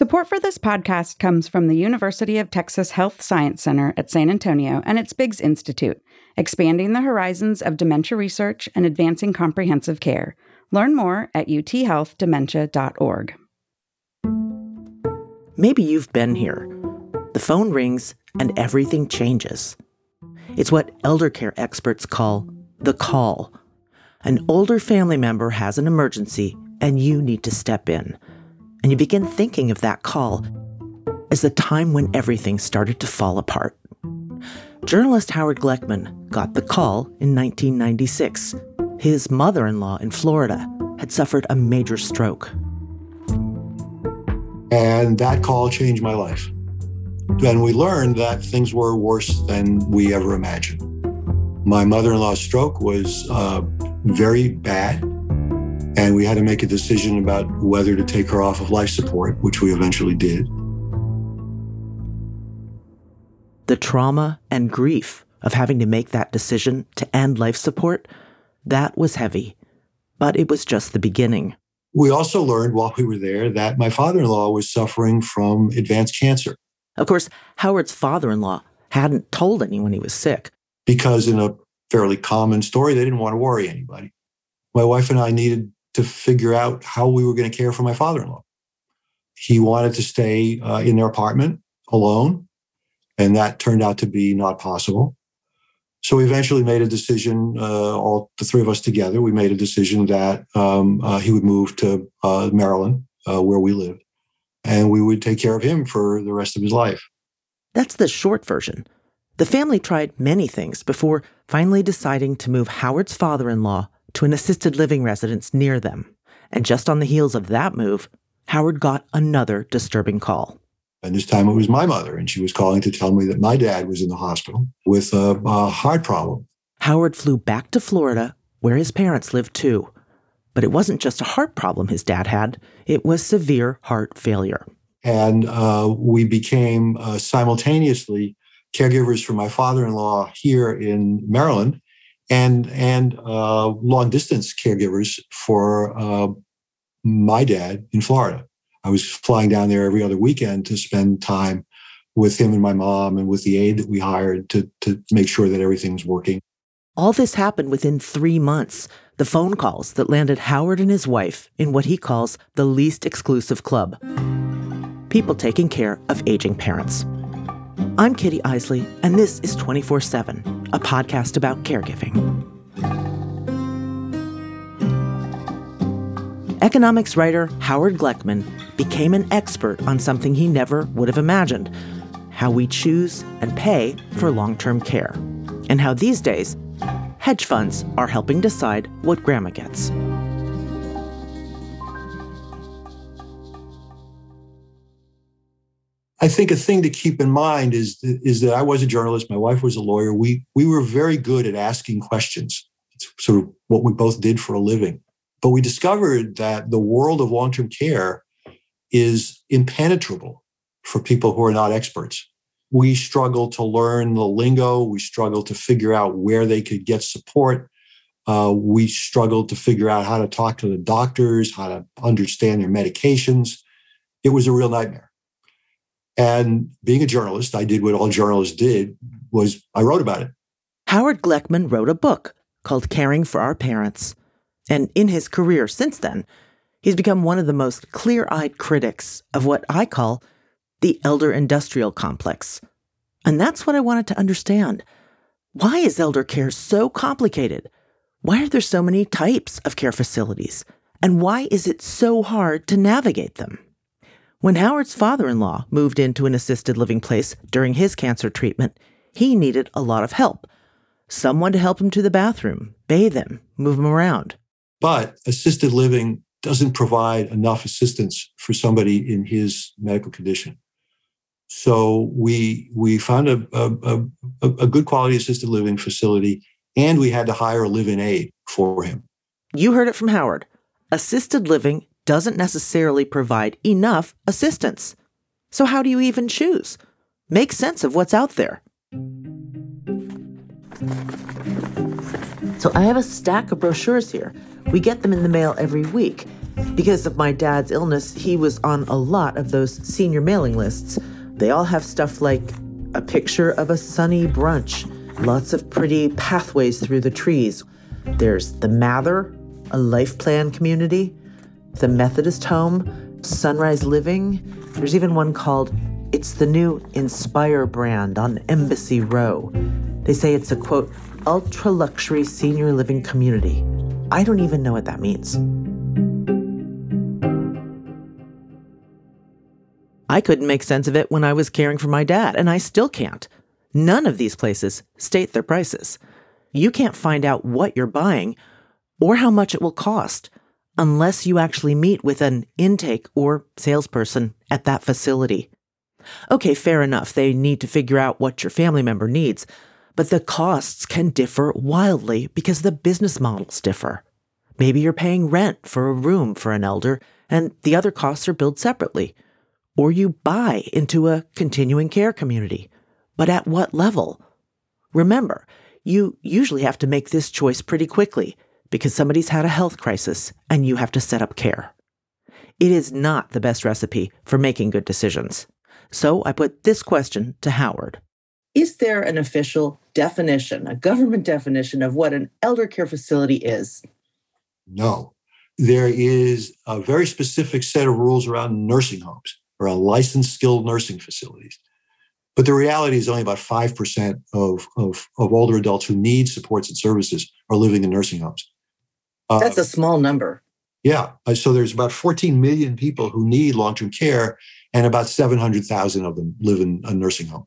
Support for this podcast comes from the University of Texas Health Science Center at San Antonio and its Biggs Institute, expanding the horizons of dementia research and advancing comprehensive care. Learn more at uthealthdementia.org. Maybe you've been here. The phone rings and everything changes. It's what elder care experts call the call. An older family member has an emergency and you need to step in and you begin thinking of that call as the time when everything started to fall apart. Journalist Howard Gleckman got the call in 1996. His mother in law in Florida had suffered a major stroke. And that call changed my life. And we learned that things were worse than we ever imagined. My mother in law's stroke was uh, very bad. And we had to make a decision about whether to take her off of life support, which we eventually did. The trauma and grief of having to make that decision to end life support, that was heavy. But it was just the beginning. We also learned while we were there that my father in law was suffering from advanced cancer. Of course, Howard's father in law hadn't told anyone he was sick. Because in a fairly common story, they didn't want to worry anybody. My wife and I needed to figure out how we were going to care for my father in law. He wanted to stay uh, in their apartment alone, and that turned out to be not possible. So we eventually made a decision, uh, all the three of us together, we made a decision that um, uh, he would move to uh, Maryland, uh, where we lived, and we would take care of him for the rest of his life. That's the short version. The family tried many things before finally deciding to move Howard's father in law to an assisted living residence near them. And just on the heels of that move, Howard got another disturbing call. And this time it was my mother, and she was calling to tell me that my dad was in the hospital with a, a heart problem. Howard flew back to Florida, where his parents lived too. But it wasn't just a heart problem his dad had, it was severe heart failure. And uh, we became uh, simultaneously caregivers for my father in law here in Maryland and and uh, long distance caregivers for uh, my dad in Florida. I was flying down there every other weekend to spend time with him and my mom and with the aide that we hired to to make sure that everything's working. All this happened within three months. The phone calls that landed Howard and his wife in what he calls the least exclusive club people taking care of aging parents. I'm Kitty Eisele, and this is 24 7, a podcast about caregiving. Economics writer Howard Gleckman became an expert on something he never would have imagined how we choose and pay for long term care, and how these days, hedge funds are helping decide what grandma gets. I think a thing to keep in mind is, is that I was a journalist, my wife was a lawyer. We, we were very good at asking questions. It's sort of what we both did for a living. But we discovered that the world of long term care is impenetrable for people who are not experts. We struggle to learn the lingo, we struggle to figure out where they could get support. Uh, we struggled to figure out how to talk to the doctors, how to understand their medications. It was a real nightmare. And being a journalist, I did what all journalists did was I wrote about it. Howard Gleckman wrote a book called Caring for Our Parents. And in his career since then, he's become one of the most clear-eyed critics of what I call the elder industrial complex. And that's what I wanted to understand. Why is elder care so complicated? Why are there so many types of care facilities? And why is it so hard to navigate them? When Howard's father in law moved into an assisted living place during his cancer treatment, he needed a lot of help. Someone to help him to the bathroom, bathe him, move him around. But assisted living doesn't provide enough assistance for somebody in his medical condition. So we we found a, a, a, a good quality assisted living facility, and we had to hire a live-in aide for him. You heard it from Howard. Assisted living doesn't necessarily provide enough assistance. So, how do you even choose? Make sense of what's out there. So, I have a stack of brochures here. We get them in the mail every week. Because of my dad's illness, he was on a lot of those senior mailing lists. They all have stuff like a picture of a sunny brunch, lots of pretty pathways through the trees. There's the Mather, a life plan community, the Methodist Home, Sunrise Living. There's even one called It's the New Inspir brand on Embassy Row. They say it's a quote, ultra luxury senior living community. I don't even know what that means. I couldn't make sense of it when I was caring for my dad, and I still can't. None of these places state their prices. You can't find out what you're buying or how much it will cost unless you actually meet with an intake or salesperson at that facility. Okay, fair enough. They need to figure out what your family member needs, but the costs can differ wildly because the business models differ. Maybe you're paying rent for a room for an elder and the other costs are billed separately. Or you buy into a continuing care community. But at what level? Remember, you usually have to make this choice pretty quickly because somebody's had a health crisis and you have to set up care. It is not the best recipe for making good decisions. So I put this question to Howard. Is there an official definition, a government definition of what an elder care facility is? No. There is a very specific set of rules around nursing homes, around licensed skilled nursing facilities. But the reality is only about 5% of, of, of older adults who need supports and services are living in nursing homes. That's uh, a small number. Yeah. Uh, so there's about 14 million people who need long term care, and about 700,000 of them live in a nursing home.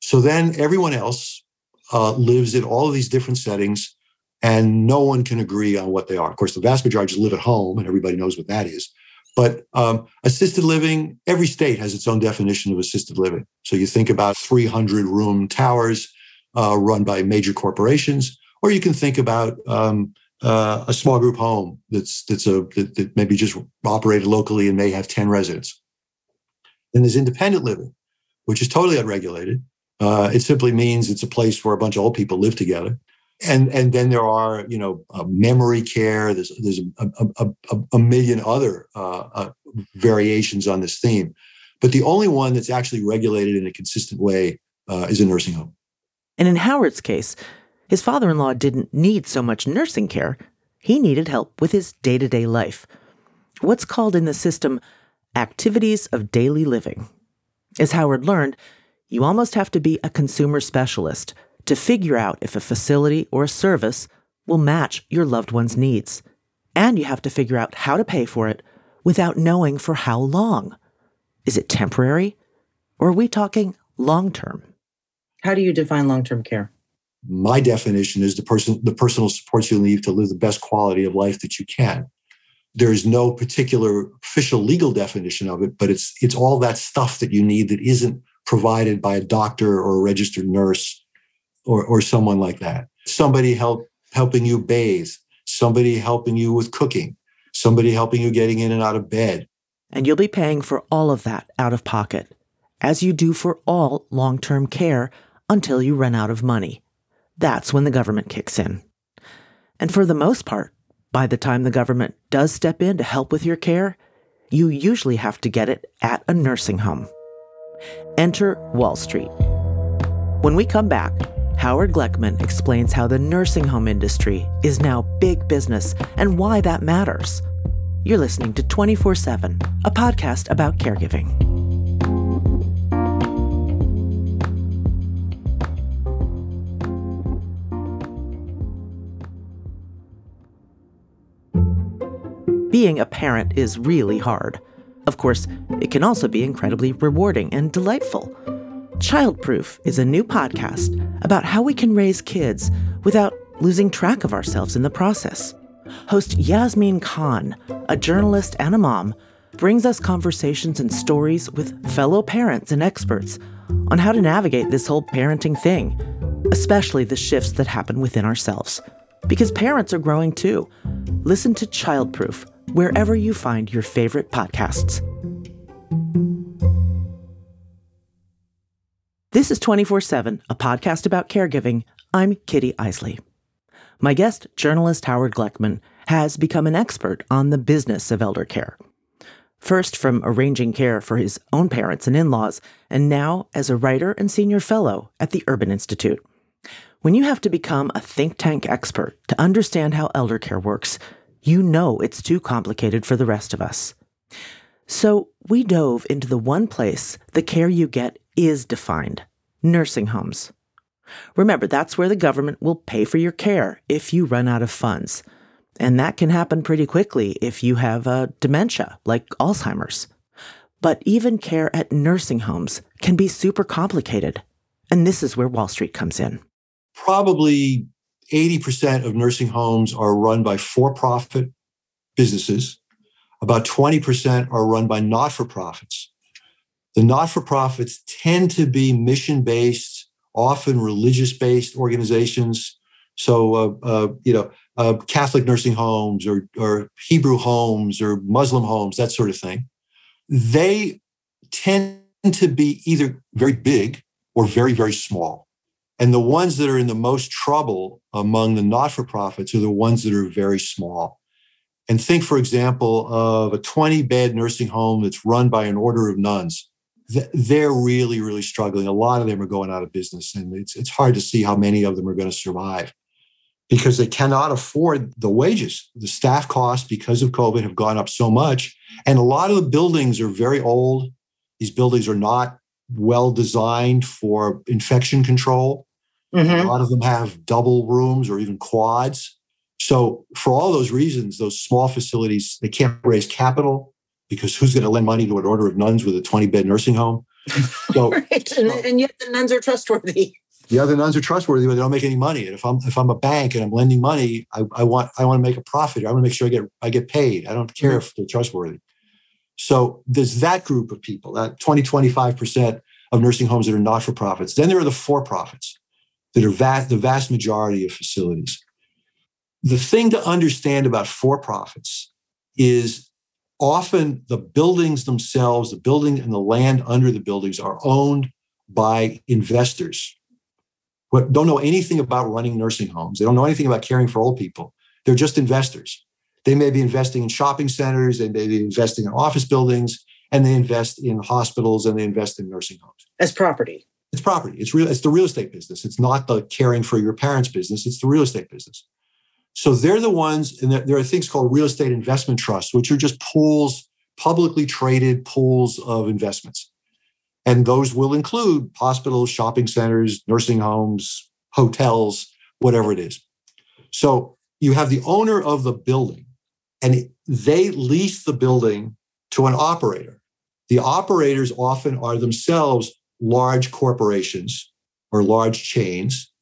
So then everyone else uh, lives in all of these different settings, and no one can agree on what they are. Of course, the vast majority just live at home, and everybody knows what that is. But um, assisted living, every state has its own definition of assisted living. So you think about 300 room towers uh, run by major corporations, or you can think about um, uh, a small group home that's that's a that, that maybe just operated locally and may have 10 residents. Then there's independent living, which is totally unregulated. Uh, it simply means it's a place where a bunch of old people live together. And, and then there are, you know, uh, memory care. There's, there's a, a, a, a million other uh, uh, variations on this theme. But the only one that's actually regulated in a consistent way uh, is a nursing home. And in Howard's case, his father in law didn't need so much nursing care, he needed help with his day to day life. What's called in the system activities of daily living. As Howard learned, you almost have to be a consumer specialist to figure out if a facility or a service will match your loved one's needs. And you have to figure out how to pay for it without knowing for how long. Is it temporary? Or are we talking long term? How do you define long term care? My definition is the person the personal supports you'll need to live the best quality of life that you can. There is no particular official legal definition of it but it's it's all that stuff that you need that isn't provided by a doctor or a registered nurse or or someone like that. Somebody help helping you bathe somebody helping you with cooking somebody helping you getting in and out of bed. And you'll be paying for all of that out of pocket as you do for all long-term care until you run out of money that's when the government kicks in. And for the most part, by the time the government does step in to help with your care, you usually have to get it at a nursing home. Enter Wall Street. When we come back, Howard Gleckman explains how the nursing home industry is now big business and why that matters. You're listening to 24 7, a podcast about caregiving. Being a parent is really hard. Of course, it can also be incredibly rewarding and delightful. Childproof is a new podcast about how we can raise kids without losing track of ourselves in the process. Host Yasmin Khan, a journalist and a mom, brings us conversations and stories with fellow parents and experts on how to navigate this whole parenting thing, especially the shifts that happen within ourselves. Because parents are growing too. Listen to Childproof wherever you find your favorite podcasts. This is 24 7, a podcast about caregiving. I'm Kitty Eisele. My guest, journalist Howard Gleckman, has become an expert on the business of elder care. First, from arranging care for his own parents and in laws, and now as a writer and senior fellow at the Urban Institute. When you have to become a think tank expert to understand how elder care works, you know it's too complicated for the rest of us. So we dove into the one place the care you get is defined nursing homes. Remember, that's where the government will pay for your care if you run out of funds. And that can happen pretty quickly if you have a uh, dementia, like Alzheimer's. But even care at nursing homes can be super complicated. And this is where Wall Street comes in. Probably 80% of nursing homes are run by for profit businesses. About 20% are run by not for profits. The not for profits tend to be mission based, often religious based organizations. So, uh, uh, you know, uh, Catholic nursing homes or, or Hebrew homes or Muslim homes, that sort of thing. They tend to be either very big or very, very small. And the ones that are in the most trouble among the not for profits are the ones that are very small. And think, for example, of a 20 bed nursing home that's run by an order of nuns. They're really, really struggling. A lot of them are going out of business, and it's, it's hard to see how many of them are going to survive because they cannot afford the wages. The staff costs, because of COVID, have gone up so much. And a lot of the buildings are very old. These buildings are not well designed for infection control. Mm-hmm. A lot of them have double rooms or even quads. So for all those reasons, those small facilities, they can't raise capital because who's going to lend money to an order of nuns with a 20 bed nursing home? So, right. And, and, yet the nuns are trustworthy. Yeah, the other nuns are trustworthy, but they don't make any money. And if I'm if I'm a bank and I'm lending money, I, I want I want to make a profit. I want to make sure I get I get paid. I don't care mm-hmm. if they're trustworthy. So there's that group of people, that 20, 25% of nursing homes that are not for profits. Then there are the for profits that are vast, the vast majority of facilities. The thing to understand about for profits is often the buildings themselves, the building and the land under the buildings are owned by investors who don't know anything about running nursing homes. They don't know anything about caring for old people. They're just investors. They may be investing in shopping centers, they may be investing in office buildings, and they invest in hospitals and they invest in nursing homes. As property. It's property. It's real. It's the real estate business. It's not the caring for your parents' business. It's the real estate business. So they're the ones, and there are things called real estate investment trusts, which are just pools, publicly traded pools of investments. And those will include hospitals, shopping centers, nursing homes, hotels, whatever it is. So you have the owner of the building, and they lease the building to an operator. The operators often are themselves large corporations or large chains.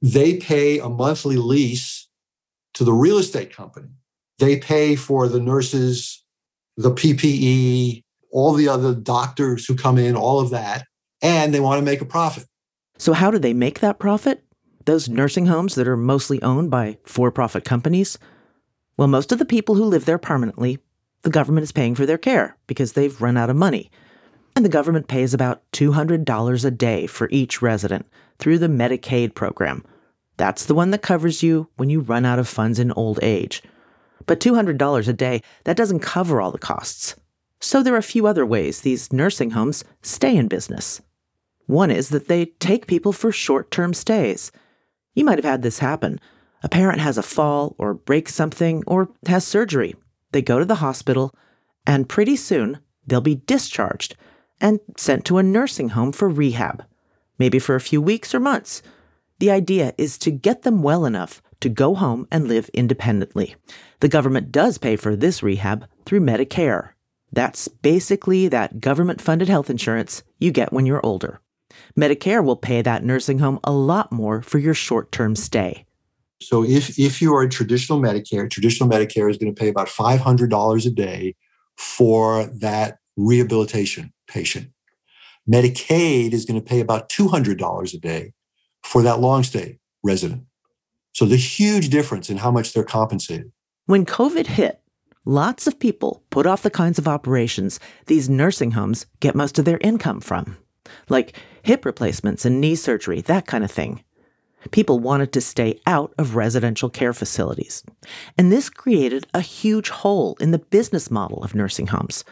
They pay a monthly lease to the real estate company. They pay for the nurses, the PPE, all the other doctors who come in, all of that, and they want to make a profit. So, how do they make that profit? Those nursing homes that are mostly owned by for profit companies? Well, most of the people who live there permanently, the government is paying for their care because they've run out of money. And the government pays about $200 a day for each resident through the Medicaid program, that's the one that covers you when you run out of funds in old age. But $200 a day, that doesn't cover all the costs. So there are a few other ways these nursing homes stay in business. One is that they take people for short term stays. You might have had this happen. A parent has a fall or breaks something or has surgery. They go to the hospital, and pretty soon they'll be discharged and sent to a nursing home for rehab, maybe for a few weeks or months the idea is to get them well enough to go home and live independently. The government does pay for this rehab through Medicare. That's basically that government funded health insurance you get when you're older. Medicare will pay that nursing home a lot more for your short term stay. So, if, if you are a traditional Medicare, traditional Medicare is going to pay about $500 a day for that rehabilitation patient. Medicaid is going to pay about $200 a day for that long stay resident. So the huge difference in how much they're compensated. When COVID hit, lots of people put off the kinds of operations these nursing homes get most of their income from, like hip replacements and knee surgery, that kind of thing. People wanted to stay out of residential care facilities. And this created a huge hole in the business model of nursing homes.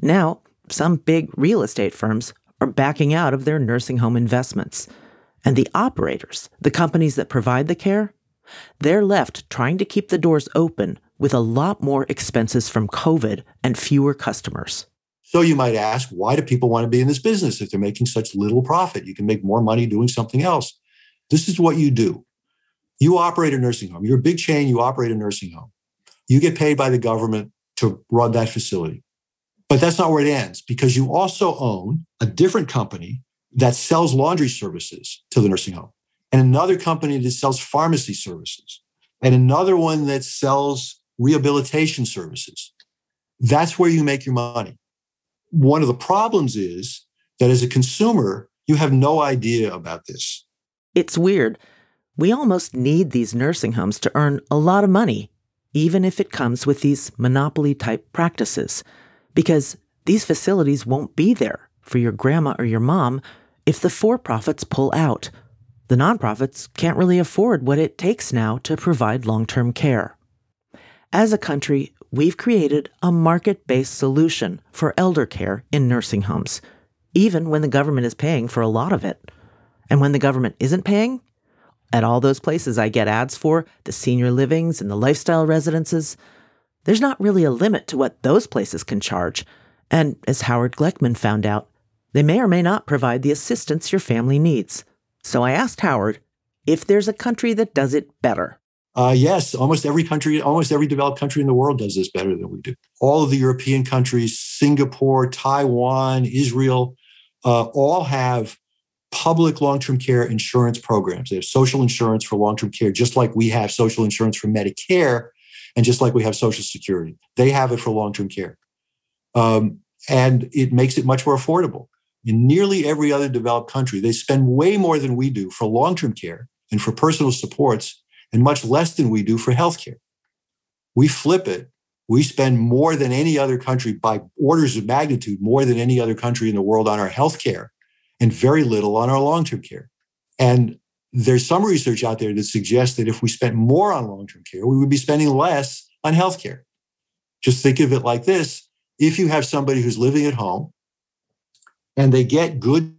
Now, some big real estate firms are backing out of their nursing home investments. And the operators, the companies that provide the care, they're left trying to keep the doors open with a lot more expenses from COVID and fewer customers. So you might ask, why do people want to be in this business if they're making such little profit? You can make more money doing something else. This is what you do. You operate a nursing home. You're a big chain, you operate a nursing home. You get paid by the government to run that facility. But that's not where it ends because you also own a different company that sells laundry services to the nursing home, and another company that sells pharmacy services, and another one that sells rehabilitation services. That's where you make your money. One of the problems is that as a consumer, you have no idea about this. It's weird. We almost need these nursing homes to earn a lot of money, even if it comes with these monopoly type practices, because these facilities won't be there for your grandma or your mom if the for profits pull out. The nonprofits can't really afford what it takes now to provide long term care. As a country, we've created a market based solution for elder care in nursing homes, even when the government is paying for a lot of it. And when the government isn't paying, at all those places I get ads for, the senior livings and the lifestyle residences, there's not really a limit to what those places can charge. And as Howard Gleckman found out, they may or may not provide the assistance your family needs. So I asked Howard if there's a country that does it better. Uh, yes, almost every country, almost every developed country in the world does this better than we do. All of the European countries, Singapore, Taiwan, Israel, uh, all have public long term care insurance programs. They have social insurance for long term care, just like we have social insurance for Medicare and just like we have Social Security. They have it for long term care. Um, and it makes it much more affordable. In nearly every other developed country, they spend way more than we do for long term care and for personal supports and much less than we do for healthcare. We flip it. We spend more than any other country by orders of magnitude, more than any other country in the world on our healthcare and very little on our long term care. And there's some research out there that suggests that if we spent more on long term care, we would be spending less on healthcare. Just think of it like this if you have somebody who's living at home and they get good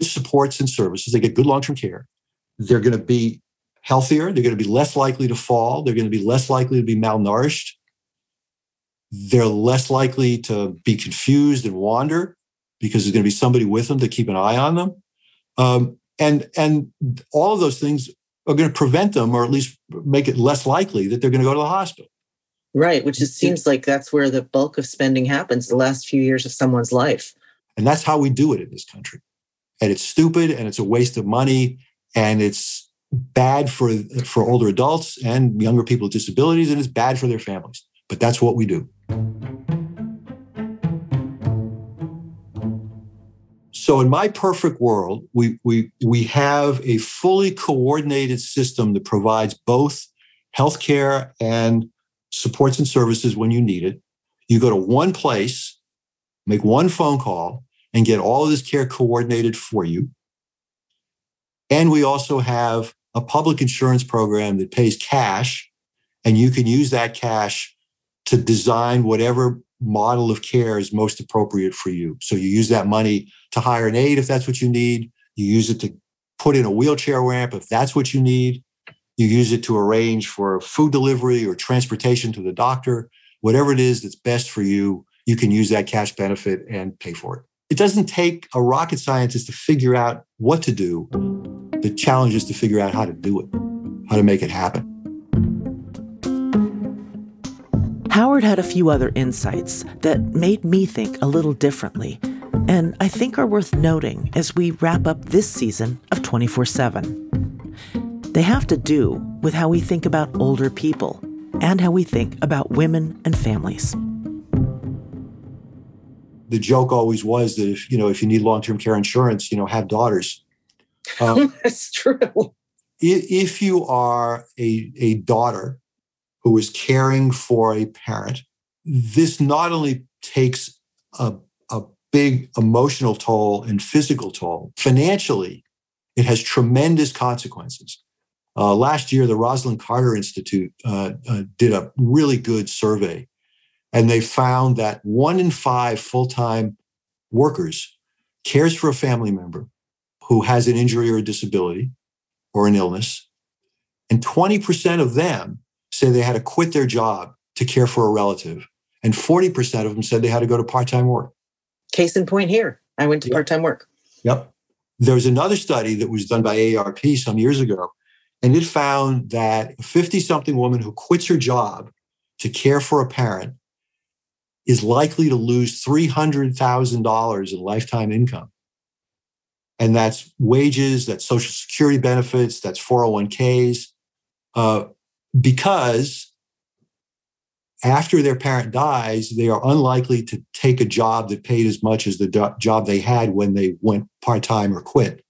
supports and services, they get good long term care, they're going to be healthier. They're going to be less likely to fall. They're going to be less likely to be malnourished. They're less likely to be confused and wander because there's going to be somebody with them to keep an eye on them. Um, and, and all of those things are going to prevent them or at least make it less likely that they're going to go to the hospital. Right, which just seems like that's where the bulk of spending happens the last few years of someone's life. And that's how we do it in this country. And it's stupid and it's a waste of money and it's bad for for older adults and younger people with disabilities and it's bad for their families but that's what we do so in my perfect world we we we have a fully coordinated system that provides both healthcare and supports and services when you need it. You go to one place make one phone call and get all of this care coordinated for you. And we also have a public insurance program that pays cash, and you can use that cash to design whatever model of care is most appropriate for you. So you use that money to hire an aide if that's what you need. You use it to put in a wheelchair ramp if that's what you need. You use it to arrange for food delivery or transportation to the doctor. Whatever it is that's best for you, you can use that cash benefit and pay for it. It doesn't take a rocket scientist to figure out what to do the challenge is to figure out how to do it, how to make it happen. Howard had a few other insights that made me think a little differently, and I think are worth noting as we wrap up this season of 24 7. They have to do with how we think about older people and how we think about women and families. The joke always was that if you know if you need long-term care insurance, you know, have daughters um, That's true. If you are a, a daughter who is caring for a parent, this not only takes a, a big emotional toll and physical toll, financially, it has tremendous consequences. Uh, last year, the Rosalynn Carter Institute uh, uh, did a really good survey, and they found that one in five full time workers cares for a family member who has an injury or a disability or an illness. And 20% of them say they had to quit their job to care for a relative. And 40% of them said they had to go to part time work. Case in point here. I went to yep. part time work. Yep. There was another study that was done by AARP some years ago, and it found that a 50 something woman who quits her job to care for a parent is likely to lose $300,000 in lifetime income. And that's wages, that's social security benefits, that's 401ks, uh, because after their parent dies, they are unlikely to take a job that paid as much as the do- job they had when they went part time or quit.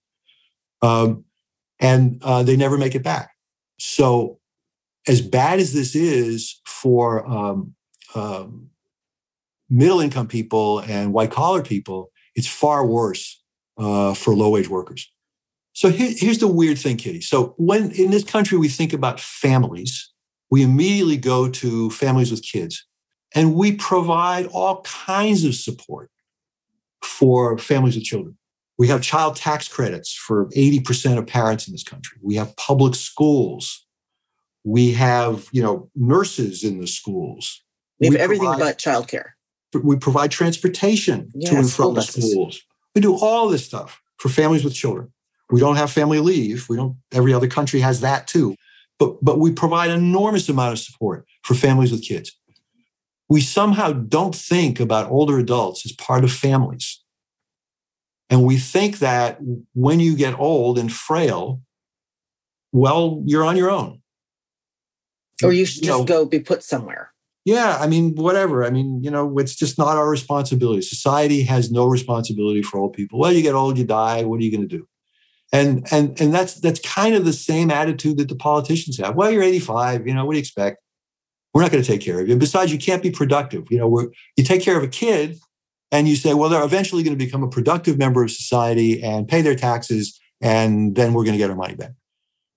Um, and uh, they never make it back. So, as bad as this is for um, um, middle income people and white collar people, it's far worse uh, for low wage workers. So here, here's the weird thing, Kitty. So when in this country we think about families, we immediately go to families with kids, and we provide all kinds of support for families with children. We have child tax credits for 80% of parents in this country. We have public schools. We have, you know, nurses in the schools. We have we everything provide, but childcare. We provide transportation to and from the schools. We do all this stuff for families with children. We don't have family leave. We don't. Every other country has that too. But but we provide enormous amount of support for families with kids. We somehow don't think about older adults as part of families. And we think that when you get old and frail, well, you're on your own. Or you should you just know, go be put somewhere. Yeah, I mean, whatever. I mean, you know, it's just not our responsibility. Society has no responsibility for old people. Well, you get old, you die. What are you going to do? And and and that's that's kind of the same attitude that the politicians have. Well, you're 85. You know, what do you expect? We're not going to take care of you. Besides, you can't be productive. You know, we're, you take care of a kid, and you say, well, they're eventually going to become a productive member of society and pay their taxes, and then we're going to get our money back.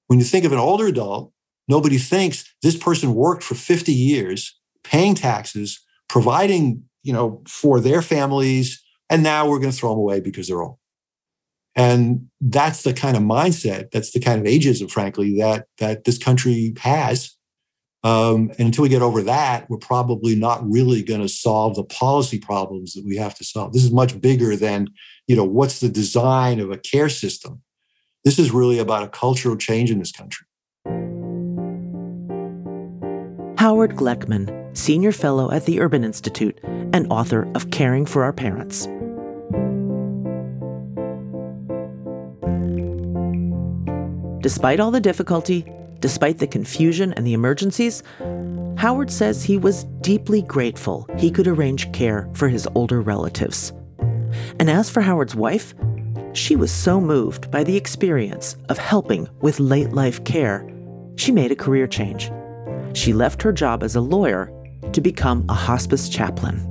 When you think of an older adult, nobody thinks this person worked for 50 years paying taxes, providing, you know, for their families, and now we're going to throw them away because they're old. And that's the kind of mindset, that's the kind of ageism, frankly, that that this country has. Um, and until we get over that, we're probably not really going to solve the policy problems that we have to solve. This is much bigger than, you know, what's the design of a care system. This is really about a cultural change in this country. Howard Gleckman, Senior Fellow at the Urban Institute and author of Caring for Our Parents. Despite all the difficulty, despite the confusion and the emergencies, Howard says he was deeply grateful he could arrange care for his older relatives. And as for Howard's wife, she was so moved by the experience of helping with late life care, she made a career change she left her job as a lawyer to become a hospice chaplain.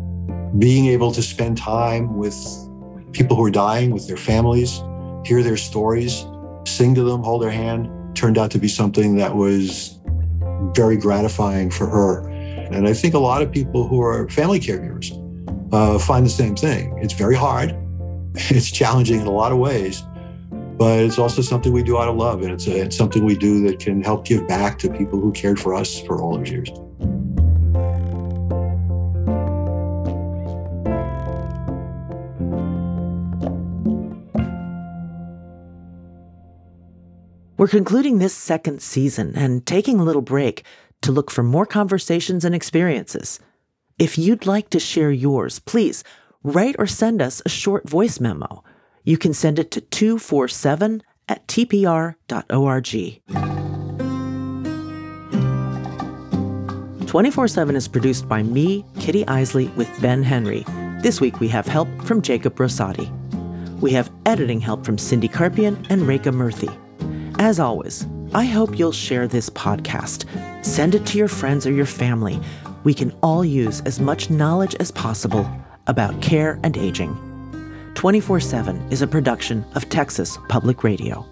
Being able to spend time with people who are dying, with their families, hear their stories, sing to them, hold their hand, turned out to be something that was very gratifying for her. And I think a lot of people who are family caregivers uh, find the same thing. It's very hard, it's challenging in a lot of ways, but it's also something we do out of love. And it's, a, it's something we do that can help give back to people who cared for us for all those years. We're concluding this second season and taking a little break to look for more conversations and experiences. If you'd like to share yours, please write or send us a short voice memo. You can send it to 247 at tpr.org. 24 7 is produced by me, Kitty Eisele, with Ben Henry. This week we have help from Jacob Rosati. We have editing help from Cindy Carpian and Reka Murthy. As always, I hope you'll share this podcast. Send it to your friends or your family. We can all use as much knowledge as possible about care and aging. 24 7 is a production of Texas Public Radio.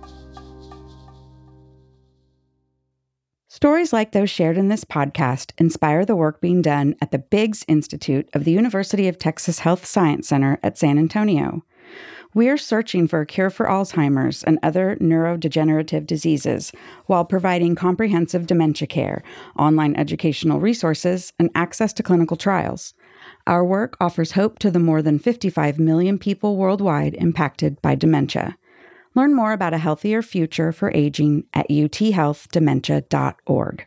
Stories like those shared in this podcast inspire the work being done at the Biggs Institute of the University of Texas Health Science Center at San Antonio. We are searching for a cure for Alzheimer's and other neurodegenerative diseases while providing comprehensive dementia care, online educational resources, and access to clinical trials. Our work offers hope to the more than 55 million people worldwide impacted by dementia. Learn more about a healthier future for aging at uthealthdementia.org.